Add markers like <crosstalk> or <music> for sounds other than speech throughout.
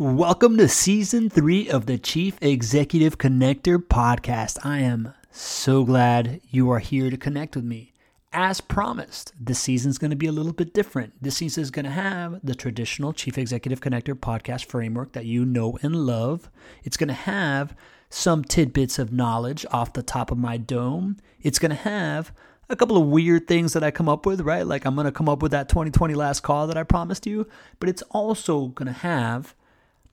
Welcome to season three of the Chief Executive Connector podcast. I am so glad you are here to connect with me. As promised, this season is going to be a little bit different. This season is going to have the traditional Chief Executive Connector podcast framework that you know and love. It's going to have some tidbits of knowledge off the top of my dome. It's going to have a couple of weird things that I come up with, right? Like I'm going to come up with that 2020 last call that I promised you, but it's also going to have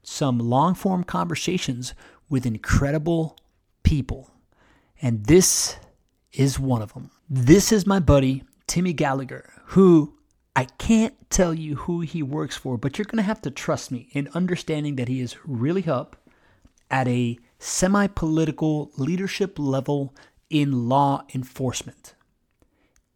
some long form conversations with incredible people. And this is one of them. This is my buddy, Timmy Gallagher, who I can't tell you who he works for, but you're going to have to trust me in understanding that he is really up at a semi political leadership level in law enforcement.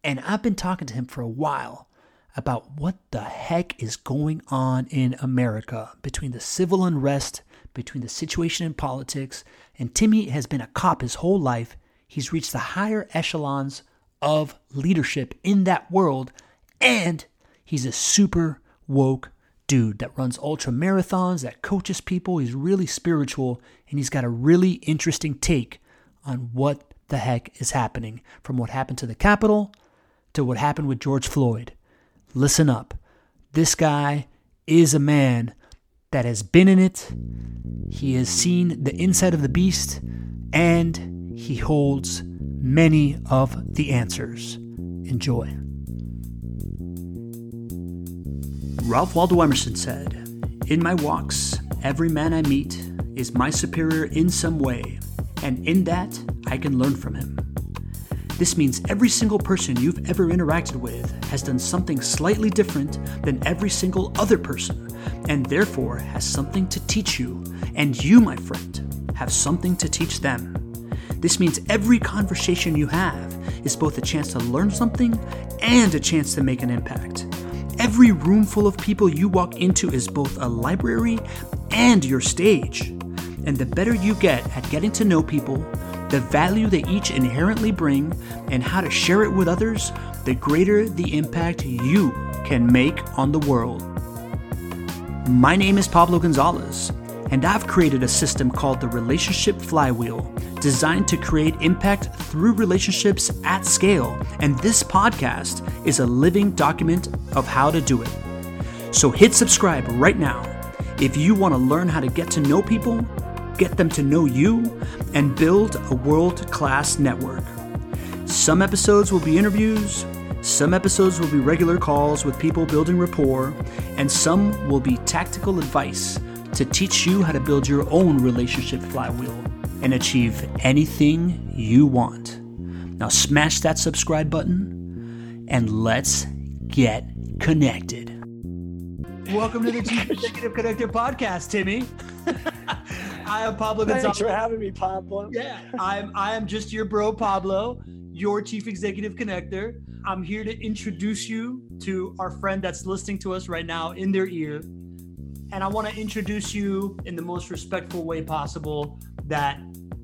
And I've been talking to him for a while about what the heck is going on in America between the civil unrest, between the situation in politics, and Timmy has been a cop his whole life. He's reached the higher echelons of leadership in that world, and he's a super woke dude that runs ultra marathons, that coaches people. He's really spiritual, and he's got a really interesting take on what the heck is happening from what happened to the Capitol to what happened with George Floyd listen up. This guy is a man that has been in it. He has seen the inside of the beast, and he holds many of the answers. Enjoy. Ralph Waldo Emerson said, In my walks, every man I meet is my superior in some way, and in that I can learn from him. This means every single person you've ever interacted with has done something slightly different than every single other person, and therefore has something to teach you, and you, my friend, have something to teach them. This means every conversation you have is both a chance to learn something and a chance to make an impact. Every room full of people you walk into is both a library and your stage. And the better you get at getting to know people, the value they each inherently bring, and how to share it with others, the greater the impact you can make on the world. My name is Pablo Gonzalez, and I've created a system called the Relationship Flywheel, designed to create impact through relationships at scale. And this podcast is a living document of how to do it. So hit subscribe right now if you want to learn how to get to know people get them to know you, and build a world class network. Some episodes will be interviews, some episodes will be regular calls with people building rapport, and some will be tactical advice to teach you how to build your own relationship flywheel and achieve anything you want. Now, smash that subscribe button and let's get connected. Welcome to the Chief Executive Connector podcast, Timmy. <laughs> I am Pablo Thanks Gonzalez. for having me, Pablo. Yeah, I'm I am just your bro Pablo, your chief executive connector. I'm here to introduce you to our friend that's listening to us right now in their ear. And I want to introduce you in the most respectful way possible that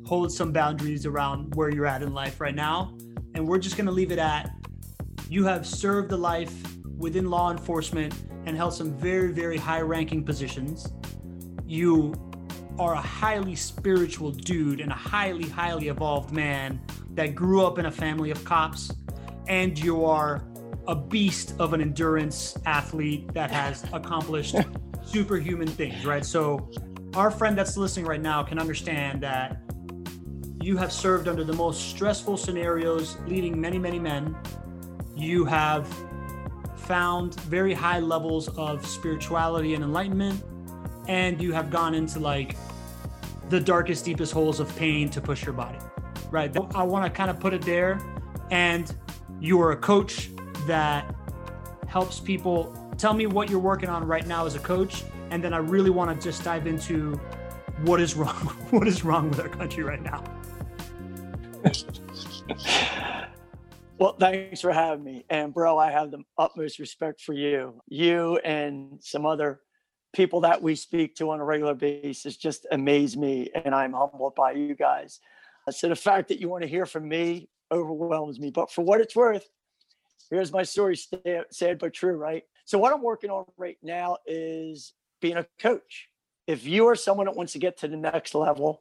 holds some boundaries around where you're at in life right now. And we're just going to leave it at you have served a life within law enforcement and held some very, very high ranking positions. You are a highly spiritual dude and a highly, highly evolved man that grew up in a family of cops, and you are a beast of an endurance athlete that has accomplished <laughs> superhuman things, right? So, our friend that's listening right now can understand that you have served under the most stressful scenarios, leading many, many men. You have found very high levels of spirituality and enlightenment, and you have gone into like the darkest, deepest holes of pain to push your body, right? I want to kind of put it there. And you're a coach that helps people. Tell me what you're working on right now as a coach. And then I really want to just dive into what is wrong. <laughs> What is wrong with our country right now? <laughs> well, thanks for having me. And, bro, I have the utmost respect for you. You and some other people that we speak to on a regular basis just amaze me and i'm humbled by you guys so the fact that you want to hear from me overwhelms me but for what it's worth here's my story sad but true right so what i'm working on right now is being a coach if you are someone that wants to get to the next level,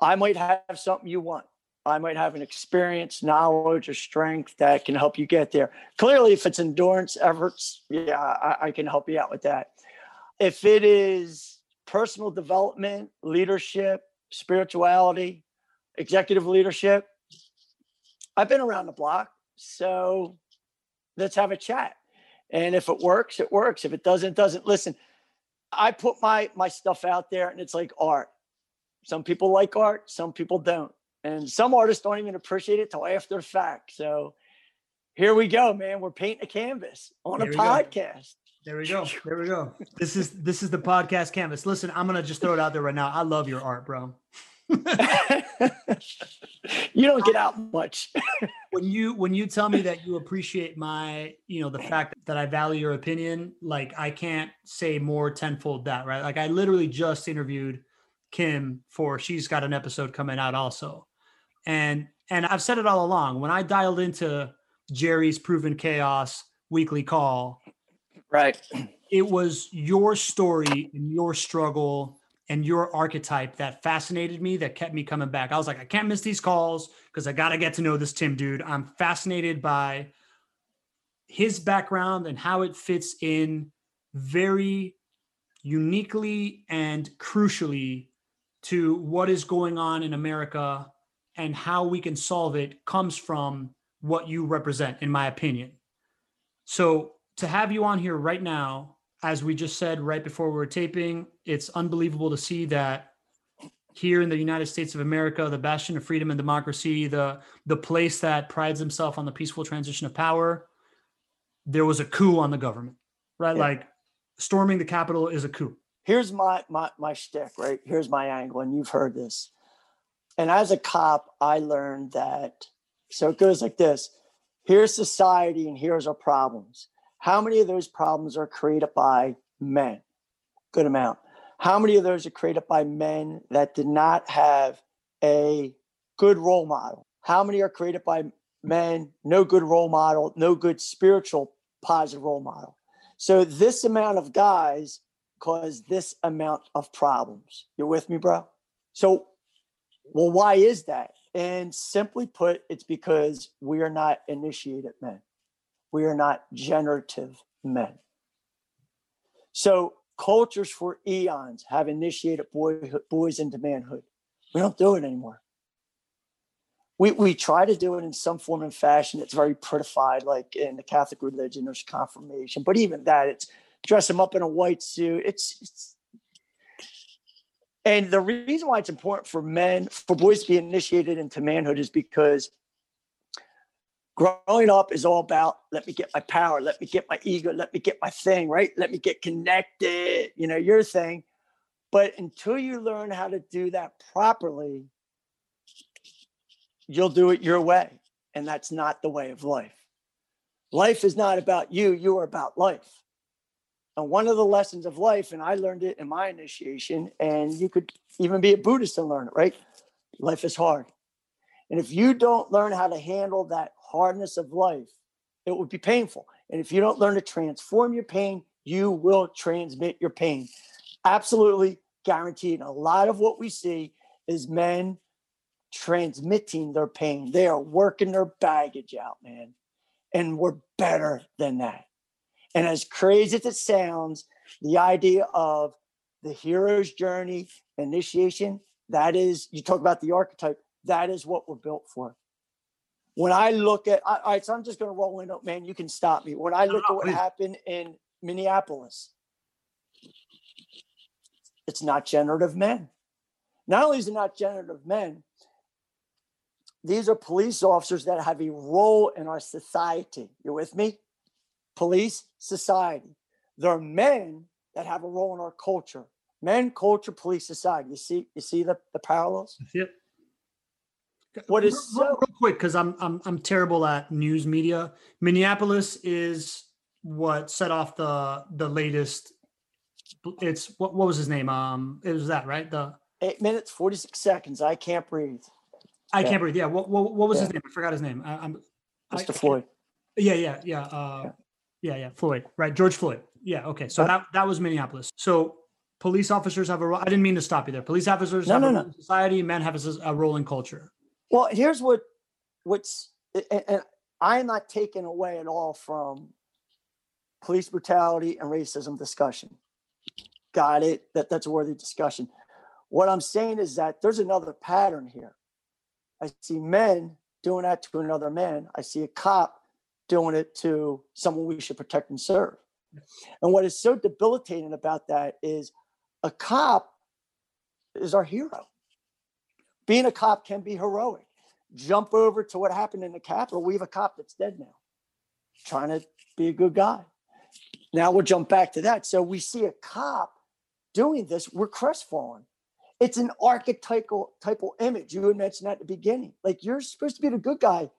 I might have something you want. I might have an experience, knowledge, or strength that can help you get there. Clearly, if it's endurance efforts, yeah, I, I can help you out with that. If it is personal development, leadership, spirituality, executive leadership, I've been around the block. So let's have a chat. And if it works, it works. If it doesn't, it doesn't. Listen, I put my my stuff out there and it's like art. Some people like art, some people don't. And some artists don't even appreciate it till after the fact. So here we go, man. We're painting a canvas on there a podcast. Go. There we go. There we go. This is this is the podcast canvas. Listen, I'm gonna just throw it out there right now. I love your art, bro. <laughs> you don't get out much. <laughs> when you when you tell me that you appreciate my, you know, the fact that I value your opinion, like I can't say more tenfold that, right? Like I literally just interviewed Kim for she's got an episode coming out also. And and I've said it all along. When I dialed into Jerry's proven chaos weekly call, right. It was your story and your struggle and your archetype that fascinated me that kept me coming back. I was like, I can't miss these calls because I got to get to know this Tim dude. I'm fascinated by his background and how it fits in very uniquely and crucially to what is going on in America and how we can solve it comes from what you represent, in my opinion. So to have you on here right now as we just said right before we were taping, it's unbelievable to see that here in the United States of America, the bastion of freedom and democracy, the the place that prides himself on the peaceful transition of power, there was a coup on the government, right? Yeah. Like storming the Capitol is a coup. Here's my my my shtick, right? Here's my angle, and you've heard this. And as a cop, I learned that. So it goes like this: Here's society, and here's our problems. How many of those problems are created by men? Good amount. How many of those are created by men that did not have a good role model? How many are created by men, no good role model, no good spiritual positive role model? So this amount of guys cause this amount of problems. You're with me, bro? So, well, why is that? And simply put, it's because we are not initiated men we are not generative men. So cultures for eons have initiated boys into manhood. We don't do it anymore. We, we try to do it in some form and fashion. It's very prettified, like in the Catholic religion, there's confirmation. But even that, it's dress them up in a white suit. It's, it's and the reason why it's important for men, for boys to be initiated into manhood is because growing up is all about let me get my power, let me get my ego, let me get my thing, right? Let me get connected, you know, your thing. But until you learn how to do that properly, you'll do it your way. And that's not the way of life. Life is not about you, you are about life. And one of the lessons of life, and I learned it in my initiation, and you could even be a Buddhist and learn it, right? Life is hard. And if you don't learn how to handle that hardness of life, it would be painful. And if you don't learn to transform your pain, you will transmit your pain. Absolutely guaranteed. And A lot of what we see is men transmitting their pain. They are working their baggage out, man. And we're better than that. And as crazy as it sounds, the idea of the hero's journey, initiation, that is, you talk about the archetype, that is what we're built for when I look at, all right, so I'm just going to roll in, oh, man, you can stop me. When I look at what happened in Minneapolis, it's not generative men. Not only is it not generative men, these are police officers that have a role in our society. You're with me? Police, society. They're men that have a role in our culture. Men, culture, police, society. You see, you see the, the parallels? Yep. What is real, so- real quick because I'm I'm I'm terrible at news media. Minneapolis is what set off the the latest. It's what what was his name? Um, it was that right? The eight minutes forty six seconds. I can't breathe. I yeah. can't breathe. Yeah. What what, what was yeah. his name? I forgot his name. I, am Mr. I, Floyd. Yeah, yeah, yeah. Uh, yeah. yeah, yeah. Floyd. Right. George Floyd. Yeah. Okay. So that that was Minneapolis. So police officers have a role. I didn't mean to stop you there. Police officers no, have no, a role no. in society. Men have a, a, role in culture. Well, here's what what's and I'm not taking away at all from police brutality and racism discussion. Got it. That that's a worthy discussion. What I'm saying is that there's another pattern here. I see men doing that to another man. I see a cop doing it to someone we should protect and serve. And what is so debilitating about that is a cop is our hero. Being a cop can be heroic. Jump over to what happened in the Capitol. We have a cop that's dead now, trying to be a good guy. Now we'll jump back to that. So we see a cop doing this. We're crestfallen. It's an archetypal typal image. You had mentioned that at the beginning. Like you're supposed to be the good guy.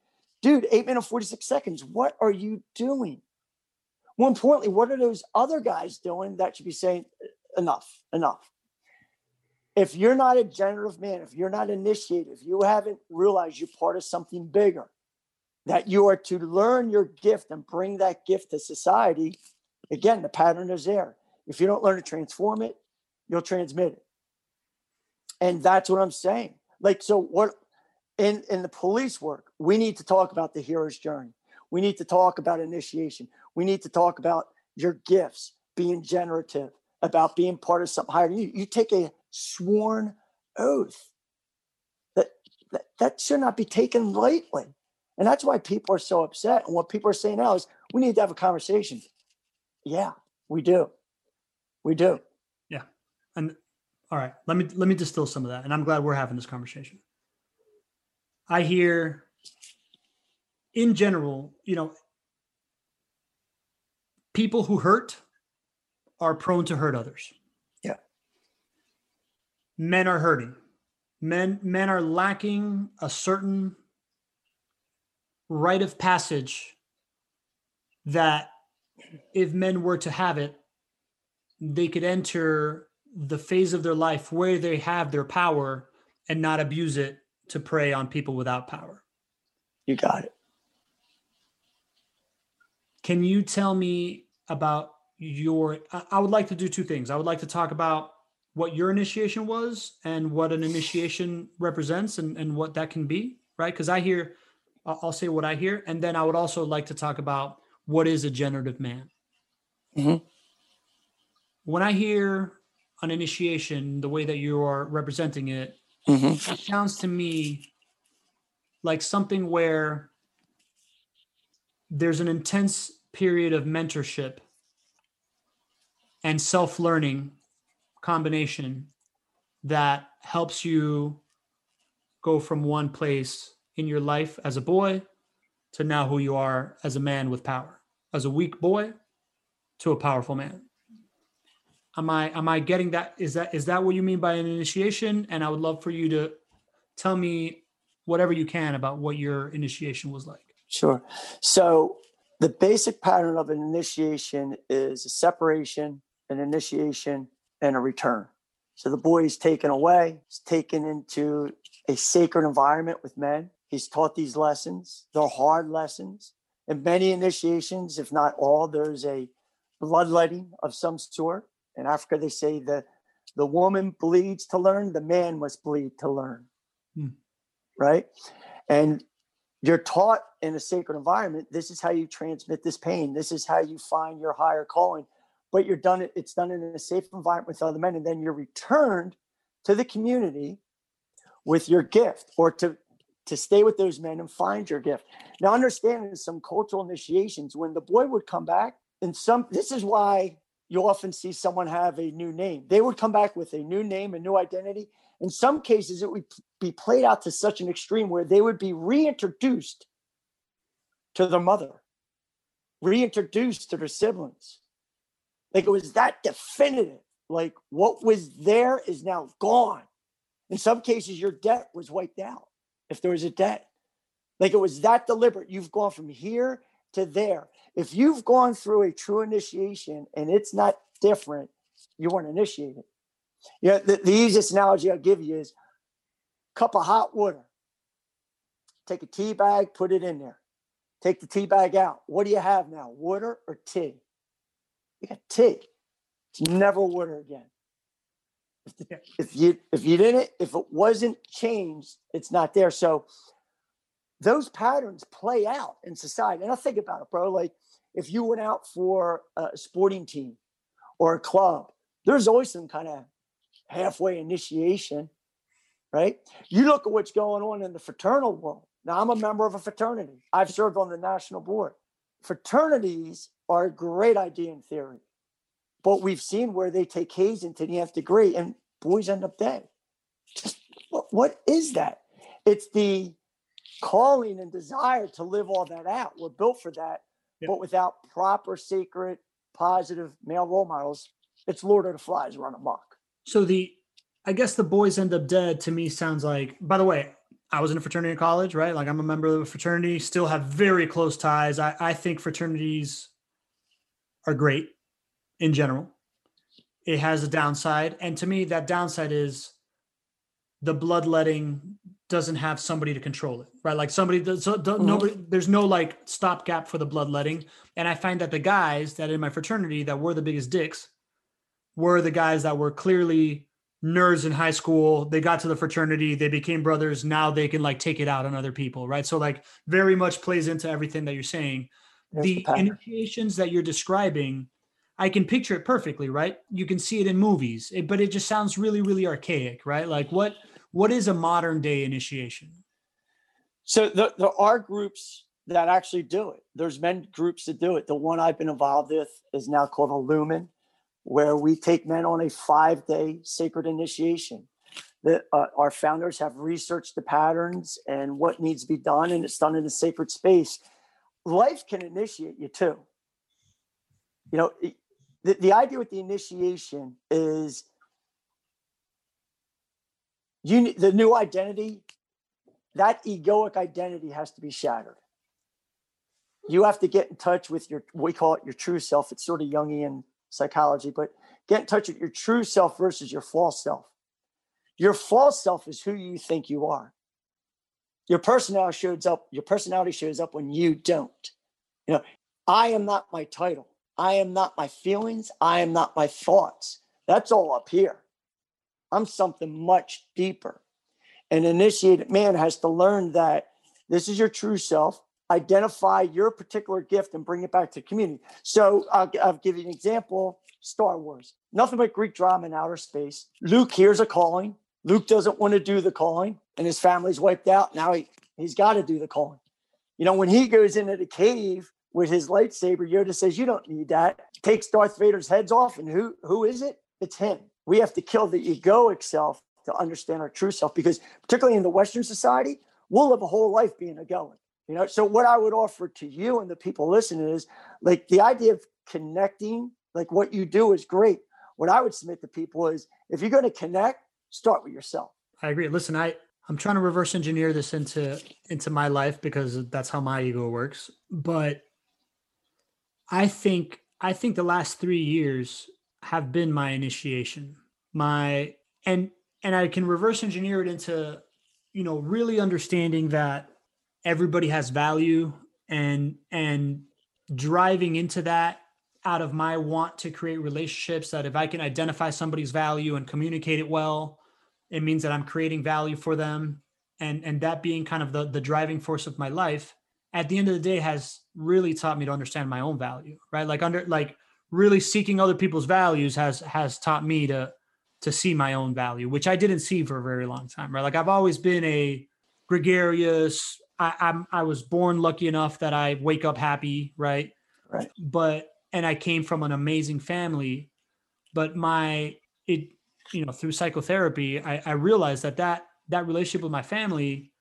Dude, eight minutes, 46 seconds. What are you doing? More importantly, what are those other guys doing that should be saying, enough, enough? If you're not a generative man, if you're not initiated, if you haven't realized you're part of something bigger, that you are to learn your gift and bring that gift to society, again, the pattern is there. If you don't learn to transform it, you'll transmit it. And that's what I'm saying. Like, so what in, in the police work, we need to talk about the hero's journey. We need to talk about initiation. We need to talk about your gifts, being generative, about being part of something higher. You, you take a sworn oath that, that that should not be taken lightly. And that's why people are so upset. And what people are saying now is we need to have a conversation. Yeah, we do. We do. Yeah. And all right, let me let me distill some of that. And I'm glad we're having this conversation. I hear in general, you know, people who hurt are prone to hurt others. Men are hurting. Men men are lacking a certain rite of passage that if men were to have it, they could enter the phase of their life where they have their power and not abuse it to prey on people without power. You got it. Can you tell me about your? I would like to do two things. I would like to talk about what your initiation was and what an initiation represents and, and what that can be, right? Because I hear, I'll say what I hear. And then I would also like to talk about what is a generative man. Mm-hmm. When I hear an initiation, the way that you are representing it, mm-hmm. it sounds to me like something where there's an intense period of mentorship and self learning combination that helps you go from one place in your life as a boy to now who you are as a man with power, as a weak boy to a powerful man. Am I am I getting that? Is that is that what you mean by an initiation? And I would love for you to tell me whatever you can about what your initiation was like. Sure. So the basic pattern of an initiation is a separation, an initiation, and a return. So the boy is taken away, he's taken into a sacred environment with men. He's taught these lessons. They're hard lessons. In many initiations, if not all, there's a bloodletting of some sort. In Africa, they say the the woman bleeds to learn, the man must bleed to learn. Hmm. Right? And you're taught in a sacred environment this is how you transmit this pain this is how you find your higher calling but you're done it's done in a safe environment with other men and then you're returned to the community with your gift or to to stay with those men and find your gift. Now understand in some cultural initiations. When the boy would come back and some this is why you often see someone have a new name. They would come back with a new name a new identity. In some cases, it would be played out to such an extreme where they would be reintroduced to their mother, reintroduced to their siblings. Like it was that definitive. Like what was there is now gone. In some cases, your debt was wiped out if there was a debt. Like it was that deliberate. You've gone from here to there. If you've gone through a true initiation and it's not different, you weren't initiated. Yeah, the, the easiest analogy I'll give you is cup of hot water. Take a tea bag, put it in there. Take the tea bag out. What do you have now? Water or tea? You got tea. It's never water again. If, the, if you if you didn't, if it wasn't changed, it's not there. So those patterns play out in society. And I think about it, bro. Like if you went out for a sporting team or a club, there's always some kind of halfway initiation, right? You look at what's going on in the fraternal world. Now, I'm a member of a fraternity. I've served on the national board. Fraternities are a great idea in theory, but we've seen where they take hazing to the nth degree and boys end up dead. Just what, what is that? It's the calling and desire to live all that out. We're built for that, but without proper, sacred, positive male role models, it's Lord of the Flies run amok. So the, I guess the boys end up dead to me sounds like. By the way, I was in a fraternity in college, right? Like I'm a member of a fraternity, still have very close ties. I, I think fraternities are great in general. It has a downside. And to me, that downside is the bloodletting doesn't have somebody to control it, right? Like somebody does, so mm-hmm. nobody, there's no like stopgap for the bloodletting. And I find that the guys that in my fraternity that were the biggest dicks were the guys that were clearly nerds in high school they got to the fraternity they became brothers now they can like take it out on other people right so like very much plays into everything that you're saying the, the initiations that you're describing i can picture it perfectly right? You can see it in movies it, but it just sounds really really archaic right? Like what what is a modern day initiation? So the, there are groups that actually do it there's men groups that do it. The one i've been involved with is now called Illuman where we take men on a five day sacred initiation. That uh, our founders have researched the patterns and what needs to be done, and it's done in a sacred space. Life can initiate you too. You know, the, the idea with the initiation is you the new identity, that egoic identity has to be shattered. You have to get in touch with your we call it your true self. It's sort of Jungian psychology, but get in touch with your true self versus your false self. Your false self is who you think you are. Your personality shows up, your personality shows up when you don't. You know, I am not my title. I am not my feelings. I am not my thoughts. That's all up here. I'm something much deeper. An initiated man has to learn that this is your true self identify your particular gift and bring it back to the community. So I'll, I'll give you an example Star Wars, nothing but Greek drama in outer space. Luke hears a calling. Luke doesn't want to do the calling, and his family's wiped out. Now he, he's got to do the calling. You know, when he goes into the cave with his lightsaber, Yoda says, You don't need that. Takes Darth Vader's heads off. And who who is it? It's him. We have to kill the egoic self to understand our true self because, particularly in the Western society, we'll live a whole life being egoic. You know, so what I would offer to you and the people listening is like the idea of connecting, like what you do is great. What I would submit to people is if you're going to connect, start with yourself. I agree. Listen, I I'm trying to reverse engineer this into into my life because that's how my ego works. But I think I think the last 3 years have been my initiation. My and and I can reverse engineer it into you know really understanding that everybody has value and and driving into that out of my want to create relationships that if I can identify somebody's value and communicate it well, it means that I'm creating value for them. And and that being kind of the the driving force of my life at the end of the day has really taught me to understand my own value, right? Like under like really seeking other people's values has has taught me to to see my own value, which I didn't see for a very long time, right? Like I've always been a gregarious, I, I'm I was born lucky enough that I wake up happy, right? Right. But and I came from an amazing family, but my it you know through psychotherapy I, I realized that that that relationship with my family,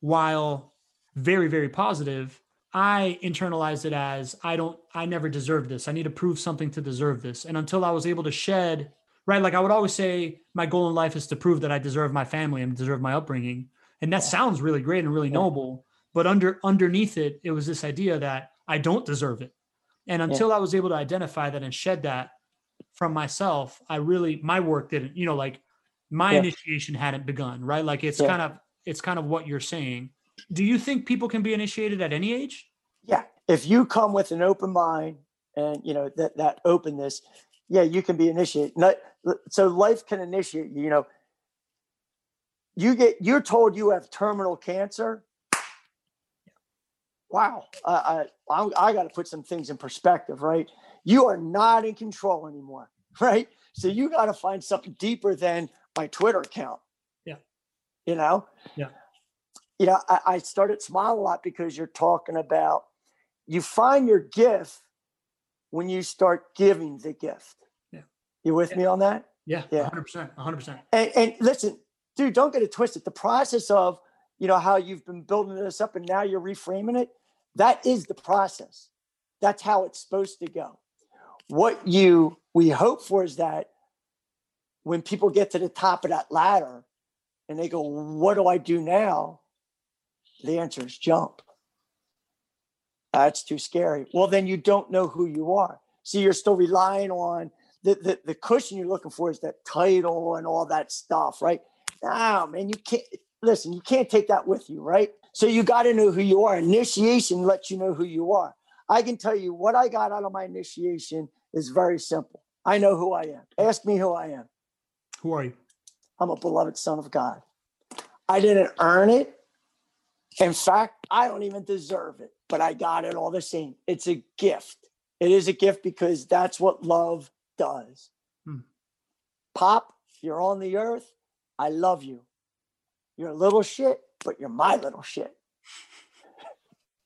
while very very positive, I internalized it as I don't I never deserve this. I need to prove something to deserve this. And until I was able to shed right like I would always say my goal in life is to prove that I deserve my family and deserve my upbringing. And that sounds really great and really noble but under underneath it it was this idea that i don't deserve it and until yeah. i was able to identify that and shed that from myself i really my work didn't you know like my yeah. initiation hadn't begun right like it's yeah. kind of it's kind of what you're saying do you think people can be initiated at any age yeah if you come with an open mind and you know that that openness yeah, you can be initiated. So life can initiate you. You know, you get you're told you have terminal cancer. Wow, I I, I got to put some things in perspective, right? You are not in control anymore, <laughs> right? So you got to find something deeper than my Twitter account. Yeah, you know. Yeah. You know, I, I started smile a lot because you're talking about you find your gift when you start giving the gift. Yeah. You with yeah. me on that? Yeah. Yeah. 100%. 100%. And, and listen, dude, don't get it twisted. The process of, you know, how you've been building this up and now you're reframing it, that is the process. That's how it's supposed to go. What you we hope for is that when people get to the top of that ladder and they go, What do I do now? The answer is jump. That's too scary. Well, then you don't know who you are. See, you're still relying on the, the, the cushion you're looking for is that title and all that stuff, right? No, man, you can't listen, you can't take that with you, right? So you got to know who you are. Initiation lets you know who you are. I can tell you what I got out of my initiation is very simple. I know who I am. Ask me who I am. Who are you? I'm a beloved son of God. I didn't earn it. In fact, I don't even deserve it, but I got it all the same. It's a gift. It is a gift because that's what love does. Hmm. Pop, you're on the earth. I love you. You're a little shit, but you're my little shit.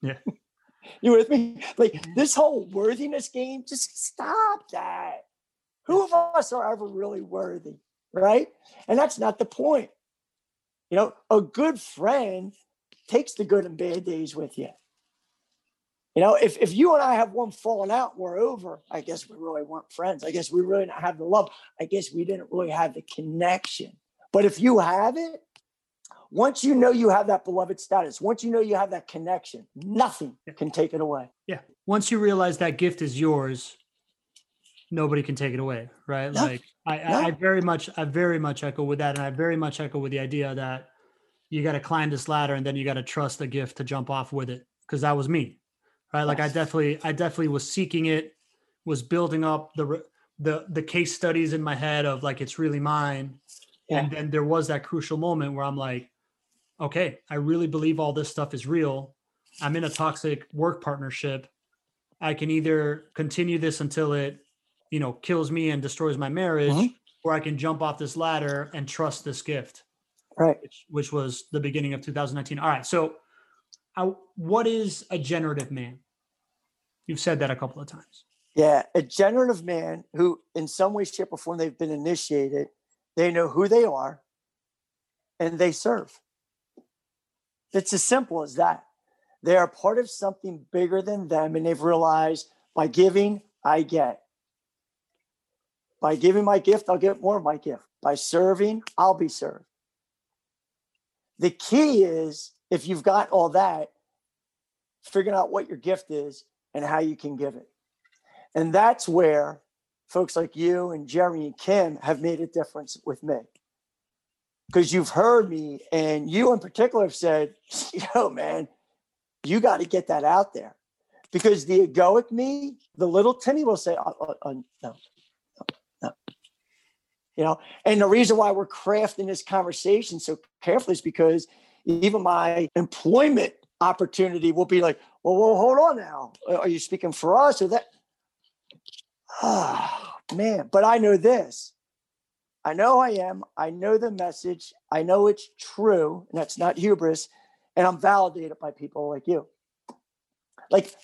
Yeah. <laughs> you with me? Like mm-hmm. this whole worthiness game, just stop that. Who of us are ever really worthy? Right. And that's not the point. You know, a good friend takes the good and bad days with you. You know, if, if you and I have one falling out, we're over. I guess we really weren't friends. I guess we really didn't have the love. I guess we didn't really have the connection. But if you have it, once you know you have that beloved status, once you know you have that connection, nothing can take it away. Yeah. Once you realize that gift is yours, nobody can take it away. Right. No. Like I, no. I very much, I very much echo with that. And I very much echo with the idea that you got to climb this ladder and then you got to trust the gift to jump off with it. Cause that was me. Right. Like I definitely, I definitely was seeking it, was building up the, the, the case studies in my head of like, it's really mine. Yeah. And then there was that crucial moment where I'm like, okay, I really believe all this stuff is real. I'm in a toxic work partnership. I can either continue this until it, you know, kills me and destroys my marriage, mm-hmm. or I can jump off this ladder and trust this gift right which, which was the beginning of 2019 all right so uh, what is a generative man you've said that a couple of times yeah a generative man who in some way shape or form they've been initiated they know who they are and they serve. It's as simple as that. They are part of something bigger than them and they've realized by giving i get. By giving my gift i'll get more of my gift. By serving i'll be served. The key is if you've got all that, figuring out what your gift is and how you can give it. And that's where folks like you and Jerry and Kim have made a difference with me. Because you've heard me, and you in particular have said, <laughs> yo, man, you got to get that out there. Because the egoic me, the little Timmy will say, oh, oh, oh, no, no, no, you know and the reason why we're crafting this conversation so carefully is because even my employment opportunity will be like well, well hold on now are you speaking for us or that oh <sighs> man but i know this i know i am i know the message i know it's true and that's not hubris and i'm validated by people like you like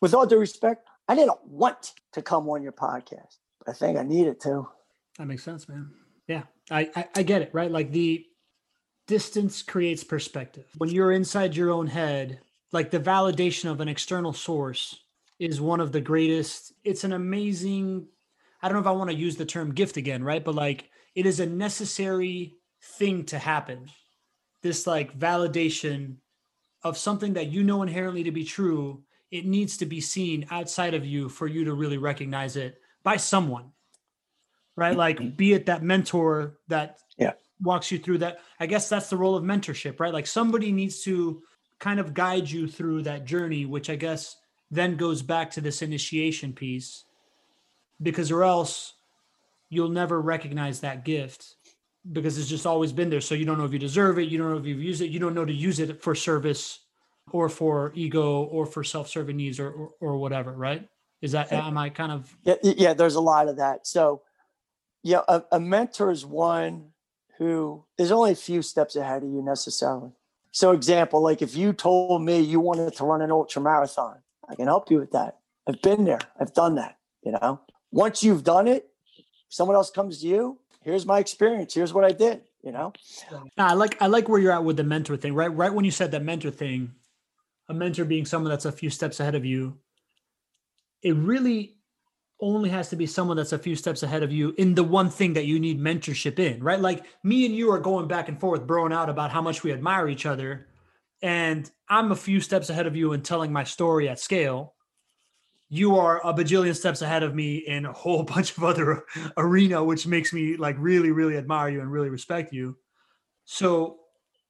with all due respect i didn't want to come on your podcast i think i needed to that makes sense, man. Yeah, I, I, I get it, right? Like the distance creates perspective. When you're inside your own head, like the validation of an external source is one of the greatest. It's an amazing, I don't know if I want to use the term gift again, right? But like it is a necessary thing to happen. This like validation of something that you know inherently to be true, it needs to be seen outside of you for you to really recognize it by someone right? Like, mm-hmm. be it that mentor that yeah. walks you through that. I guess that's the role of mentorship, right? Like, somebody needs to kind of guide you through that journey, which I guess then goes back to this initiation piece, because or else you'll never recognize that gift because it's just always been there. So you don't know if you deserve it. You don't know if you've used it. You don't know to use it for service or for ego or for self-serving needs or, or, or whatever. Right. Is that, am I kind of. Yeah. Yeah. There's a lot of that. So yeah, a, a mentor is one who is only a few steps ahead of you necessarily. So example, like if you told me you wanted to run an ultra marathon, I can help you with that. I've been there. I've done that, you know. Once you've done it, someone else comes to you, here's my experience, here's what I did, you know. I like I like where you're at with the mentor thing, right? Right when you said that mentor thing, a mentor being someone that's a few steps ahead of you, it really only has to be someone that's a few steps ahead of you in the one thing that you need mentorship in, right? Like me and you are going back and forth, broing out about how much we admire each other. And I'm a few steps ahead of you in telling my story at scale. You are a bajillion steps ahead of me in a whole <laughs> bunch of other arena, which makes me like really, really admire you and really respect you. So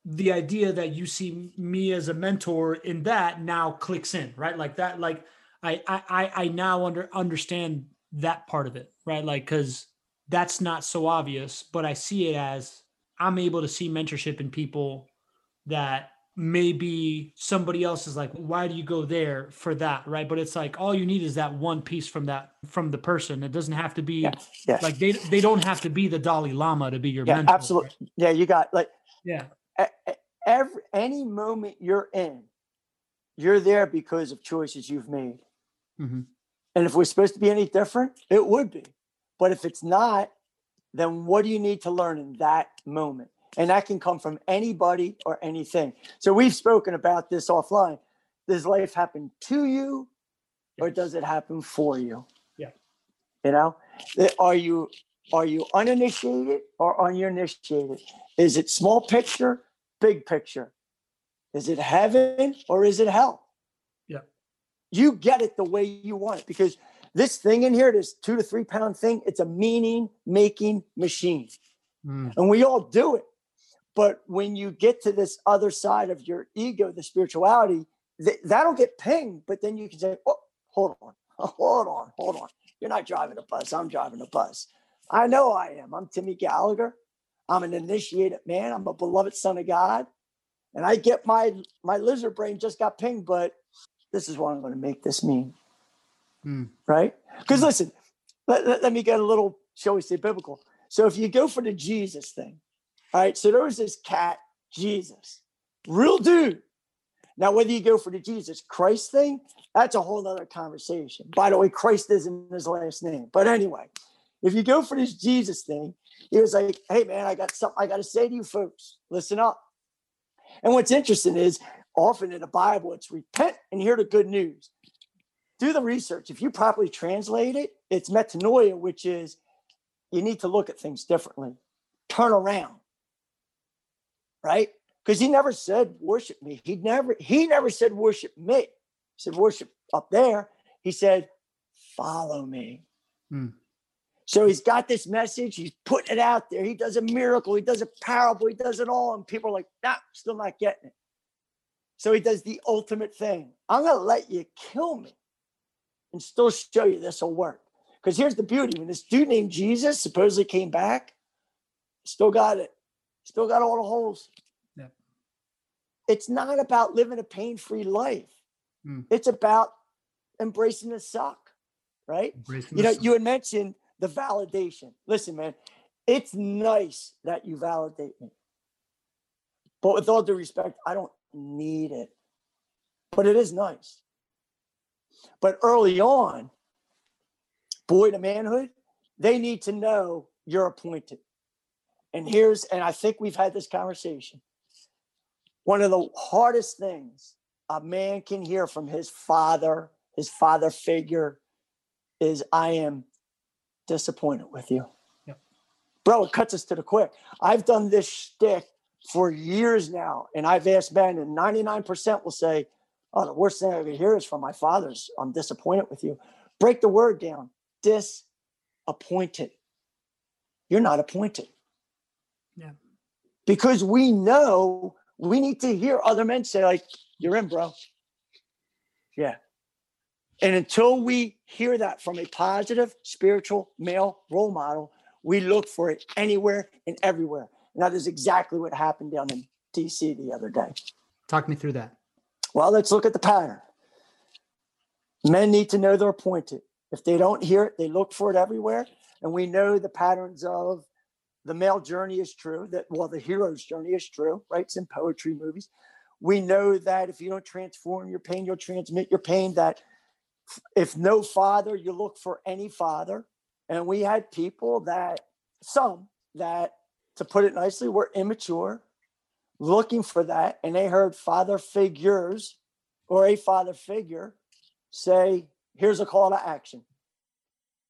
the idea that you see me as a mentor in that now clicks in, right? Like that, like I I I now under understand that part of it, right? Like because that's not so obvious, but I see it as I'm able to see mentorship in people that maybe somebody else is like, why do you go there for that? Right. But it's like all you need is that one piece from that from the person. It doesn't have to be yeah, yeah. like they they don't have to be the Dalai Lama to be your yeah, mentor. Absolutely. Right? Yeah, you got like yeah. Every any moment you're in, you're there because of choices you've made. Mm-hmm. And if we're supposed to be any different, it would be. But if it's not, then what do you need to learn in that moment? And that can come from anybody or anything. So we've spoken about this offline. Does life happen to you or does it happen for you? Yeah. You know, are you are you uninitiated or uninitiated? Is it small picture, big picture? Is it heaven or is it hell? Yeah. You get it the way you want it because this thing in here, this two to three pound thing, it's a meaning making machine. Mm. And we all do it. But when you get to this other side of your ego, the spirituality, th- that'll get pinged. But then you can say, oh, hold on, <laughs> hold on, hold on. You're not driving a bus. I'm driving a bus. I know I am. I'm Timmy Gallagher. I'm an initiated man. I'm a beloved son of God. And I get my my lizard brain just got pinged, but this is what I'm going to make this mean. Mm. Right? Because listen, let, let, let, me get a little, shall we say, biblical. So if you go for the Jesus thing, all right, so there was this cat, Jesus, real dude. Now, whether you go for the Jesus Christ thing, that's a whole other conversation. By the way, Christ isn't his last name. But anyway, if you go for this Jesus thing, he was like, hey, man, I got something I got to say to you folks. Listen up. And what's interesting is often in the Bible, it's repent and hear the good news. Do the research. If you properly translate it, it's metanoia, which is you need to look at things differently, turn around, right? Because he never said worship me. He never he never said worship me. He said worship up there. He said follow me. Hmm. So he's got this message. He's putting it out there. He does a miracle. He does a parable. He does it all, and people are like, "Nah, still not getting it." So he does the ultimate thing. I'm going to let you kill me and still show you this will work. Because here's the beauty when this dude named Jesus supposedly came back, still got it, still got all the holes. Yeah. It's not about living a pain free life, mm. it's about embracing the suck, right? Embracing you know, suck. you had mentioned the validation. Listen, man, it's nice that you validate me. But with all due respect, I don't need it. But it is nice. But early on, boy to manhood, they need to know you're appointed. And here's, and I think we've had this conversation. One of the hardest things a man can hear from his father, his father figure, is I am disappointed with you. Yep. Bro, it cuts us to the quick. I've done this shtick for years now. And I've asked Ben, and 99% will say, Oh, the worst thing I ever hear is from my fathers. I'm disappointed with you. Break the word down disappointed. You're not appointed. Yeah. Because we know we need to hear other men say, like, you're in, bro. Yeah. And until we hear that from a positive spiritual male role model, We look for it anywhere and everywhere. And that is exactly what happened down in DC the other day. Talk me through that. Well, let's look at the pattern. Men need to know they're appointed. If they don't hear it, they look for it everywhere. And we know the patterns of the male journey is true, that well, the hero's journey is true, right? It's in poetry movies. We know that if you don't transform your pain, you'll transmit your pain. That if no father, you look for any father. And we had people that, some that, to put it nicely, were immature, looking for that. And they heard father figures or a father figure say, here's a call to action.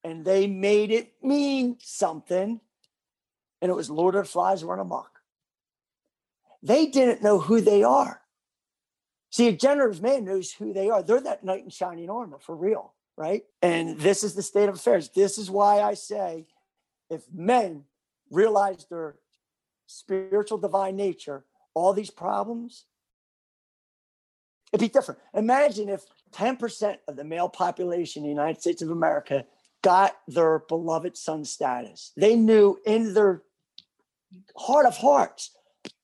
And they made it mean something. And it was Lord of the Flies run amok. They didn't know who they are. See, a generative man knows who they are. They're that knight in shining armor for real, right? And this is the state of affairs. This is why I say if men realize their spiritual divine nature, all these problems, it'd be different. Imagine if 10% of the male population in the United States of America got their beloved son status. They knew in their heart of hearts,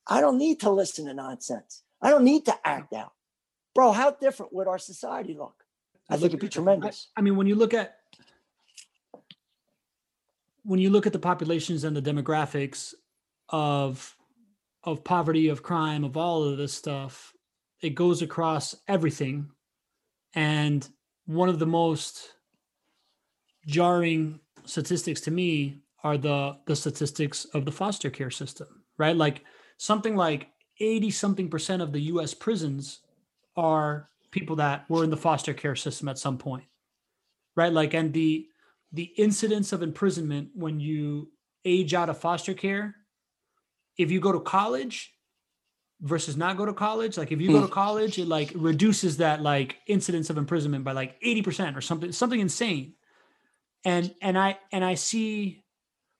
I don't need to listen to nonsense. I don't need to act out. Bro, how different would our society look? I think it'd be tremendous. I, I mean, when you look at when you look at the populations and the demographics of of poverty, of crime, of all of this stuff, it goes across everything. And one of the most jarring statistics to me are the the statistics of the foster care system, right? Like something like 80 something percent of the US prisons are people that were in the foster care system at some point. Right? Like and the the incidence of imprisonment when you age out of foster care if you go to college versus not go to college like if you go to hmm. college it like reduces that like incidence of imprisonment by like 80% or something something insane and and i and i see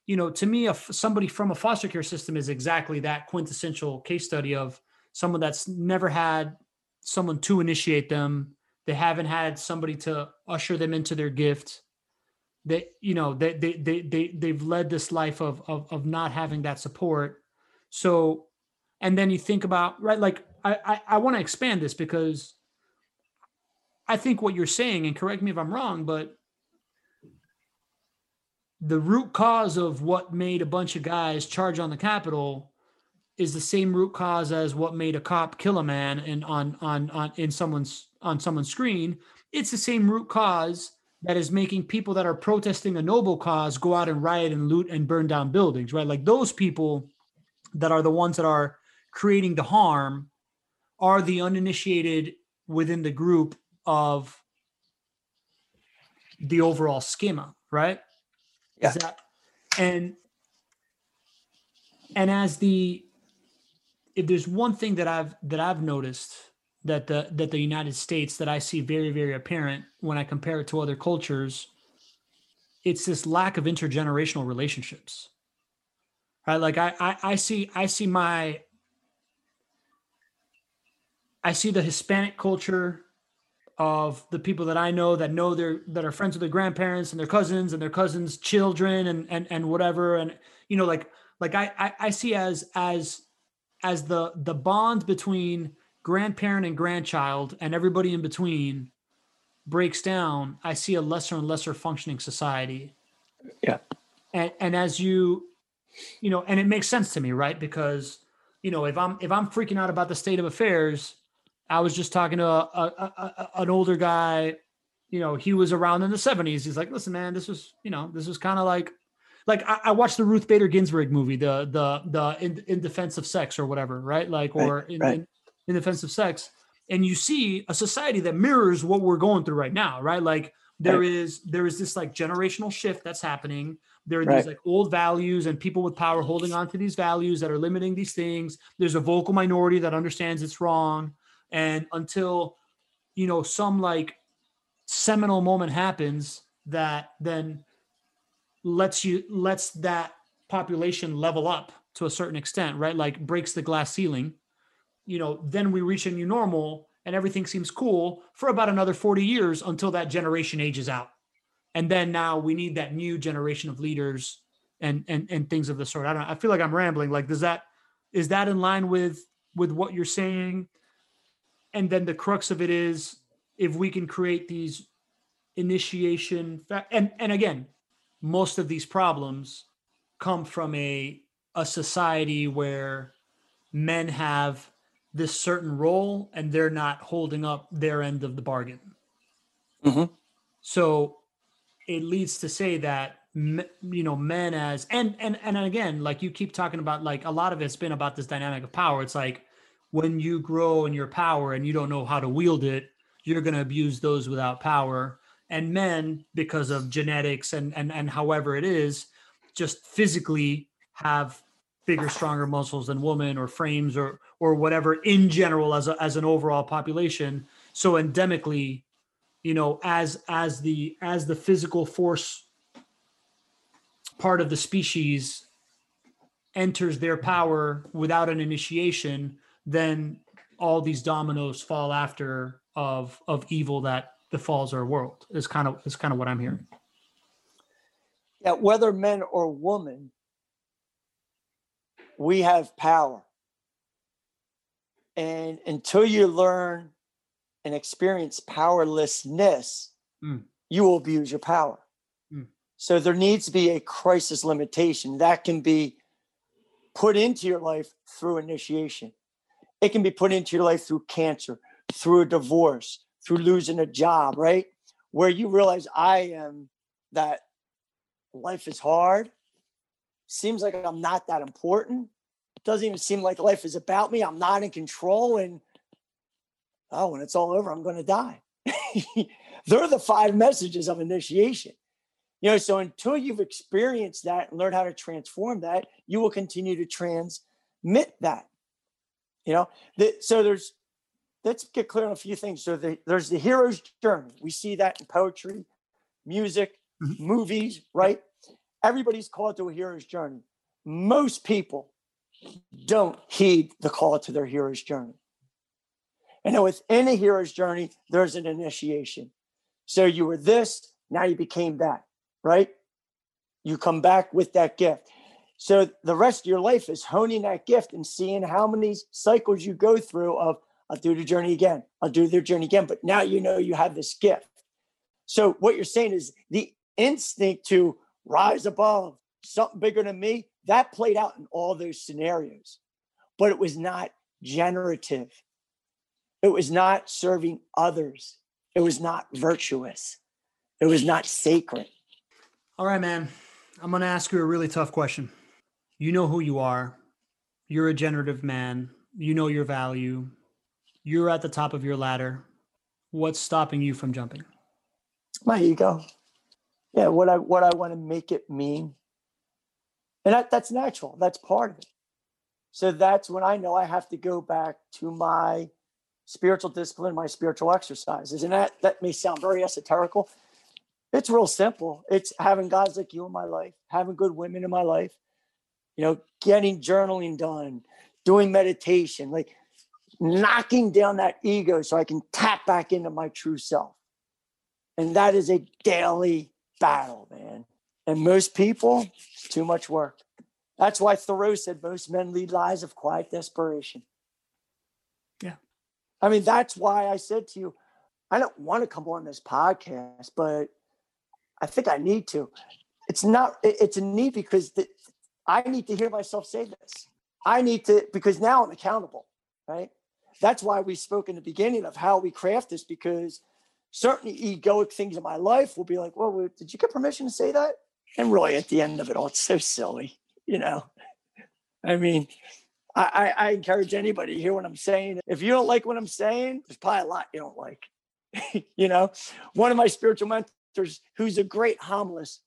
you know to me if somebody from a foster care system is exactly that quintessential case study of someone that's never had someone to initiate them. They haven't had somebody to usher them into their gift. They you know they they they, they they've led this life of, of of not having that support. So and then you think about right like i i, I want to expand this because i think what you're saying and correct me if i'm wrong but the root cause of what made a bunch of guys charge on the capitol is the same root cause as what made a cop kill a man and on on on in someone's on someone's screen. It's the same root cause that is making people that are protesting a noble cause go out and riot and loot and burn down buildings right? Like those people that are the ones that are creating the harm are the uninitiated within the group of the overall schema right yeah that, and and as the if there's one thing that I've that I've noticed that the that the United States that I see very very apparent when I compare it to other cultures, it's this lack of intergenerational relationships. Right, like I I, I see I see my I see the Hispanic culture of the people that I know that know their that are friends with their grandparents and their cousins and their cousins' children and and and whatever and you know like like I I, I see as as as the the bond between grandparent and grandchild and everybody in between breaks down, I see a lesser and lesser functioning society. Yeah. And and as you you know, and it makes sense to me, right? Because you know, if I'm if I'm freaking out about the state of affairs, I was just talking to a, a, a, an older guy. You know, he was around in the '70s. He's like, "Listen, man, this was you know, this was kind of like like I, I, watched the Ruth Bader Ginsburg movie, the the the in, in defense of sex or whatever, right? Like or right, in, right. in, in defense of sex, and you see a society that mirrors what we're going through right now, right? Like there right. is there is this like generational shift that's happening. There are these like old values and people with power holding on to these values that are limiting these things. There's a vocal minority that understands it's wrong, and until you know some like seminal moment happens that then lets you lets that population level up to a certain extent, right? Like breaks the glass ceiling. You know, then we reach a new normal and everything seems cool for about another 40 years until that generation ages out. And then now we need that new generation of leaders and and and things of the sort. I don't. I feel like I'm rambling. Like, does that is that in line with with what you're saying? And then the crux of it is if we can create these initiation and and again, most of these problems come from a a society where men have this certain role and they're not holding up their end of the bargain. Mm-hmm. So it leads to say that you know men as and and and again like you keep talking about like a lot of it's been about this dynamic of power it's like when you grow in your power and you don't know how to wield it you're going to abuse those without power. And men because of genetics and and and however it is just physically have bigger stronger muscles than women or frames or or whatever in general as a, as an overall population. So endemically you know as as the as the physical force part of the species enters their power without an initiation, then all these dominoes fall after of of evil that befalls our world is kind of is kind of what I'm hearing. Yeah, whether men or women, we have power. And until you learn and experience powerlessness, mm. you will abuse your power. So there needs to be a crisis limitation that can be put into your life through initiation. It can be put into your life through cancer, through a divorce, through losing a job, right? Where you realize I am that life is hard. Seems like I'm not that important. Doesn't even seem like life is about me. I'm not in control. And oh, when it's all over, I'm going to die. <laughs> They're the five messages of initiation. You know, so until you've experienced that and learned how to transform that, you will continue to transmit that. You know, the, so there's let's get clear on a few things. So the, there's the hero's journey. We see that in poetry, music, mm-hmm. movies, right? Everybody's called to a hero's journey. Most people don't heed the call to their hero's journey. And then within a hero's journey, there's an initiation. So you were this, now you became that right? You come back with that gift. So the rest of your life is honing that gift and seeing how many cycles you go through of I'll do the journey again. I'll do the journey again. But now you know you have this gift. So what you're saying is the instinct to rise above something bigger than me, that played out in all those scenarios. But it was not generative. It was not serving others. It was not virtuous. It was not sacred. All right, man. I'm going to ask you a really tough question. You know who you are. You're a generative man. You know your value. You're at the top of your ladder. What's stopping you from jumping? My ego. Yeah, what I what I want to make it mean. And that, that's natural. That's part of it. So that's when I know I have to go back to my spiritual discipline, my spiritual exercises. And that that may sound very esoterical, it's real simple. It's having guys like you in my life, having good women in my life, you know, getting journaling done, doing meditation, like knocking down that ego so I can tap back into my true self. And that is a daily battle, man. And most people, too much work. That's why Thoreau said most men lead lives of quiet desperation. Yeah. I mean, that's why I said to you, I don't want to come on this podcast, but I think I need to. It's not, it's a need because the, I need to hear myself say this. I need to, because now I'm accountable, right? That's why we spoke in the beginning of how we craft this, because certain egoic things in my life will be like, well, did you get permission to say that? And really at the end of it all, it's so silly, you know? I mean, I, I, encourage anybody to hear what I'm saying. If you don't like what I'm saying, there's probably a lot you don't like. <laughs> you know, one of my spiritual mentors who's a great homilist,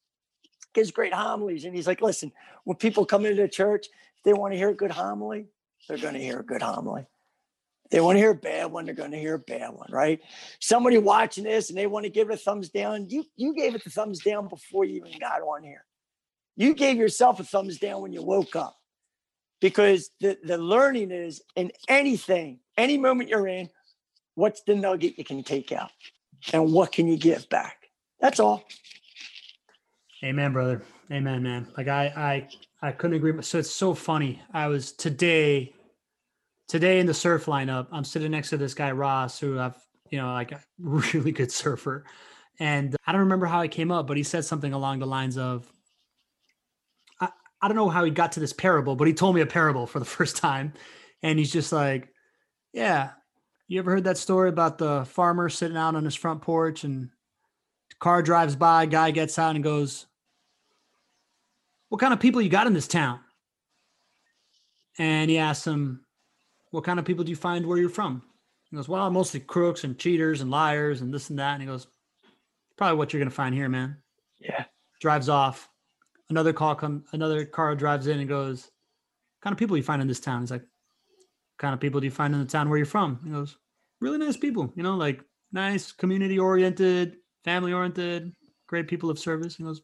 gives great homilies. And he's like, listen, when people come into church, they want to hear a good homily, they're going to hear a good homily. They want to hear a bad one, they're going to hear a bad one, right? Somebody watching this and they want to give it a thumbs down. You you gave it the thumbs down before you even got on here. You gave yourself a thumbs down when you woke up. Because the, the learning is in anything, any moment you're in, what's the nugget you can take out? And what can you give back? That's all. Amen, brother. Amen, man. Like I, I, I couldn't agree. So it's so funny. I was today, today in the surf lineup. I'm sitting next to this guy Ross, who I've, you know, like a <laughs> really good surfer, and I don't remember how he came up, but he said something along the lines of, I, I don't know how he got to this parable, but he told me a parable for the <laughs> first time, and he's just like, yeah, you ever heard that story about the farmer sitting out on his front porch and car drives by, guy gets out and goes what kind of people you got in this town? And he asks him, what kind of people do you find where you're from? He goes, well, mostly crooks and cheaters and liars and this and that. And he goes, probably what you're going to find here, man. Yeah. Drives off. Another call come, another car drives in and goes, kind of people you find in this town? He's like, kind of people do you find in the town where you're from? He goes, really nice people, you know, like nice, community oriented, family oriented, great people of service. He goes,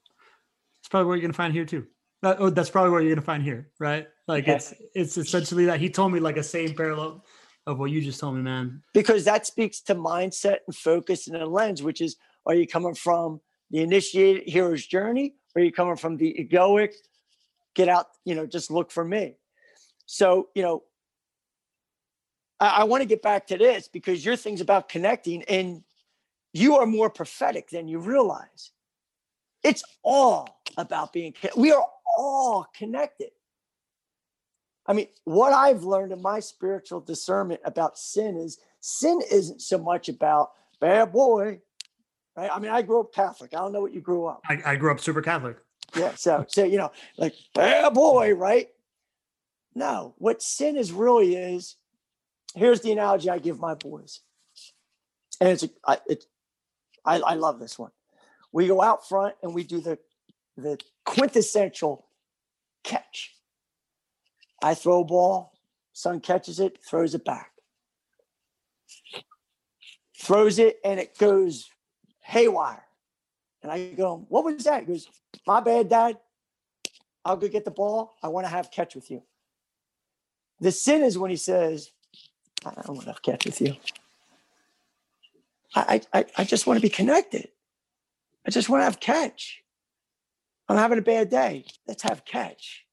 it's probably what you're going to find here too. That, oh, that's probably what you're gonna find here, right? Like yeah. it's it's essentially that he told me like a same parallel of what you just told me, man. Because that speaks to mindset and focus and a lens, which is are you coming from the initiated hero's journey, or are you coming from the egoic, get out, you know, just look for me. So, you know, I, I want to get back to this because your thing's about connecting and you are more prophetic than you realize. It's all about being we are all connected. I mean, what I've learned in my spiritual discernment about sin is sin isn't so much about bad boy, right? I mean, I grew up Catholic. I don't know what you grew up. I, I grew up super Catholic. Yeah. So, so, you know, like bad boy, right? No, what sin is really is, here's the analogy I give my boys. And it's, I, it's, I, I love this one. We go out front and we do the, the quintessential catch. I throw a ball, son catches it, throws it back. Throws it and it goes haywire. And I go, What was that? He goes, My bad, dad. I'll go get the ball. I want to have catch with you. The sin is when he says, I don't want to have catch with you. I, I, I just want to be connected. I just want to have catch. I'm having a bad day. Let's have catch.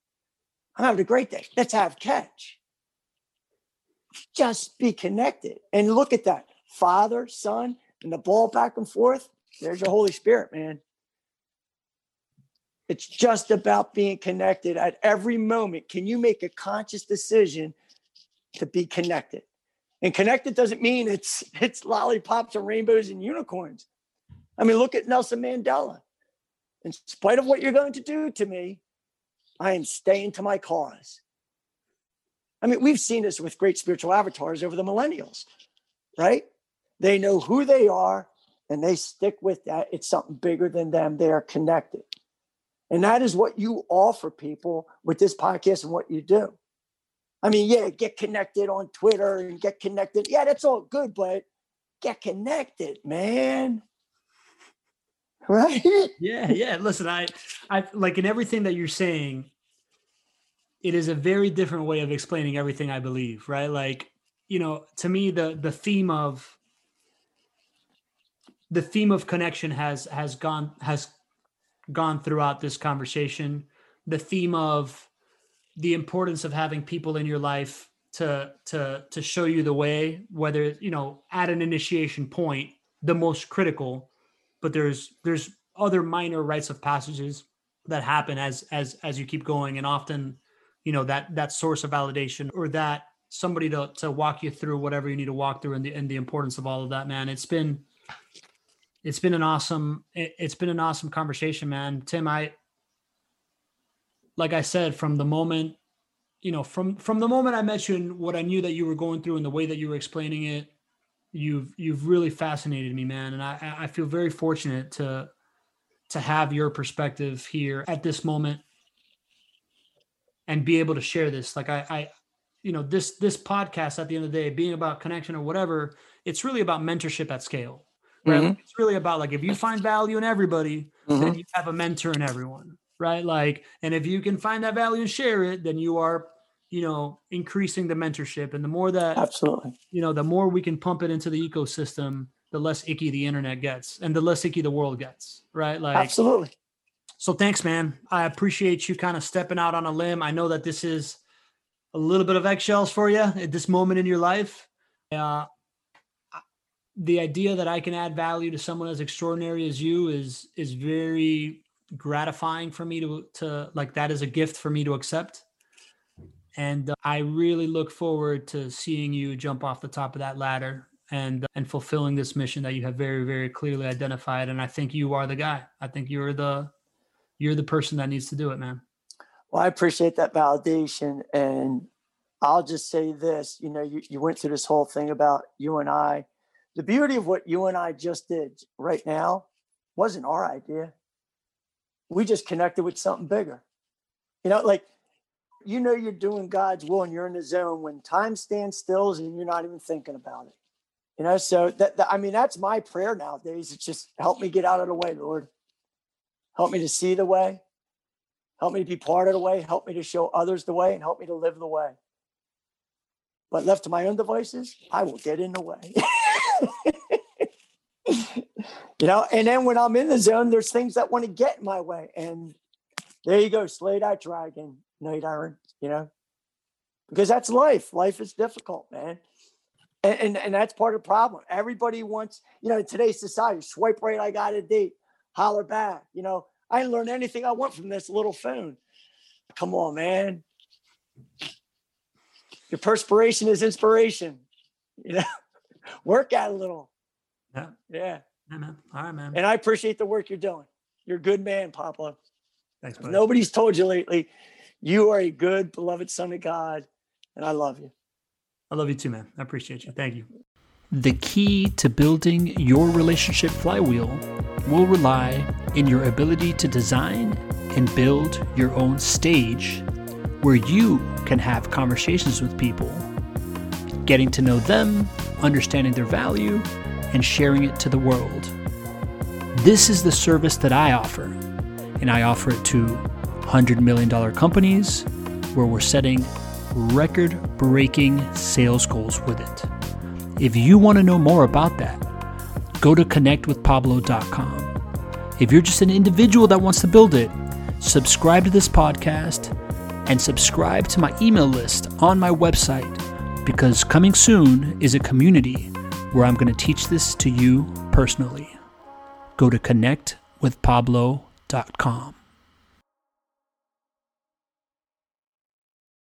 I'm having a great day. Let's have catch. Just be connected and look at that. Father, Son, and the ball back and forth. There's your Holy Spirit, man. It's just about being connected at every moment. Can you make a conscious decision to be connected? And connected doesn't mean it's <laughs> it's lollipops and rainbows and unicorns. I mean, look at Nelson Mandela in spite of what you're going to do to me, I am staying to my cause. I mean, we've seen this with great spiritual avatars over the millennials, right? They know who they are and they stick with that. It's something bigger than them. They are connected. And that is what you offer people with this podcast and what you do. I mean, yeah, get connected on Twitter and get connected. Yeah, that's all good, but get connected, man. <laughs> right? Yeah yeah. Listen i i like in everything that you're saying it is a very different way of explaining everything i believe right? Like you know to me the the theme of the theme of connection has has gone has gone throughout this conversation. The theme of the importance of having people in your life to to to show you the way whether you know at an initiation point the most critical but there's there's other minor rites of passages that happen as as as you keep going. And often you know that that source of validation or that somebody to to walk you through whatever you need to walk through and the and the importance of all of that man. It's been it's been an awesome it, it's been an awesome conversation man. Tim i like i said from the moment you know from from the moment i met you and what i knew that you were going through and the way that you were explaining it you've you've really fascinated me, man, and I I feel very fortunate to to have your perspective here at this moment and be able to share this. Like I I you know this this podcast at the end of the day being about connection or whatever it's really about mentorship at scale right mm-hmm. like it's really about like if you find value in everybody mm-hmm. then you have a mentor in everyone right like and if you can find that value and share it then you are you know increasing the mentorship and the more that absolutely you know the more we can pump it into the ecosystem the less icky the internet gets and the less icky the world gets right like absolutely So thanks, man. I appreciate you kind of stepping out on a limb. I know that this is a little bit of eggshells for you at this moment in your life. Uh, the idea that I can add value to someone as extraordinary as you is is very gratifying for me to to like that is a gift for me to accept. And uh, I really look forward to seeing you jump off the top of that ladder and uh, and fulfilling this mission that you have very very clearly identified and I think you are the guy. I think you're the you're the person that needs to do it, man. Well, I appreciate that validation. And I'll just say this you know, you, you went through this whole thing about you and I. The beauty of what you and I just did right now wasn't our idea. We just connected with something bigger. You know, like, you know, you're doing God's will and you're in the zone when time stands still and you're not even thinking about it. You know, so that, that I mean, that's my prayer nowadays. It's just help me get out of the way, Lord. Help me to see the way. Help me to be part of the way. Help me to show others the way and help me to live the way. But left to my own devices, I will get in the way. <laughs> you know, and then when I'm in the zone, there's things that want to get in my way. And there you go, slay that dragon, knight errant, you know, because that's life. Life is difficult, man. And, and, and that's part of the problem. Everybody wants, you know, in today's society, swipe right, I got a date holler back. You know, I didn't learn anything I want from this little phone. Come on, man. Your perspiration is inspiration. <laughs> You know, work out a little. Yeah. Yeah. Yeah, man. All right, man. And I appreciate the work you're doing. You're a good man, Pablo. Thanks, buddy. Nobody's told you lately. You are a good, beloved son of God, and I love you. I love you too, man. I appreciate you. Thank you. The key to building your relationship flywheel will rely in your ability to design and build your own stage where you can have conversations with people, getting to know them, understanding their value, and sharing it to the world. This is the service that I offer, and I offer it to $100 million companies where we're setting record breaking sales goals with it. If you want to know more about that, go to connectwithpablo.com. If you're just an individual that wants to build it, subscribe to this podcast and subscribe to my email list on my website because coming soon is a community where I'm going to teach this to you personally. Go to connectwithpablo.com.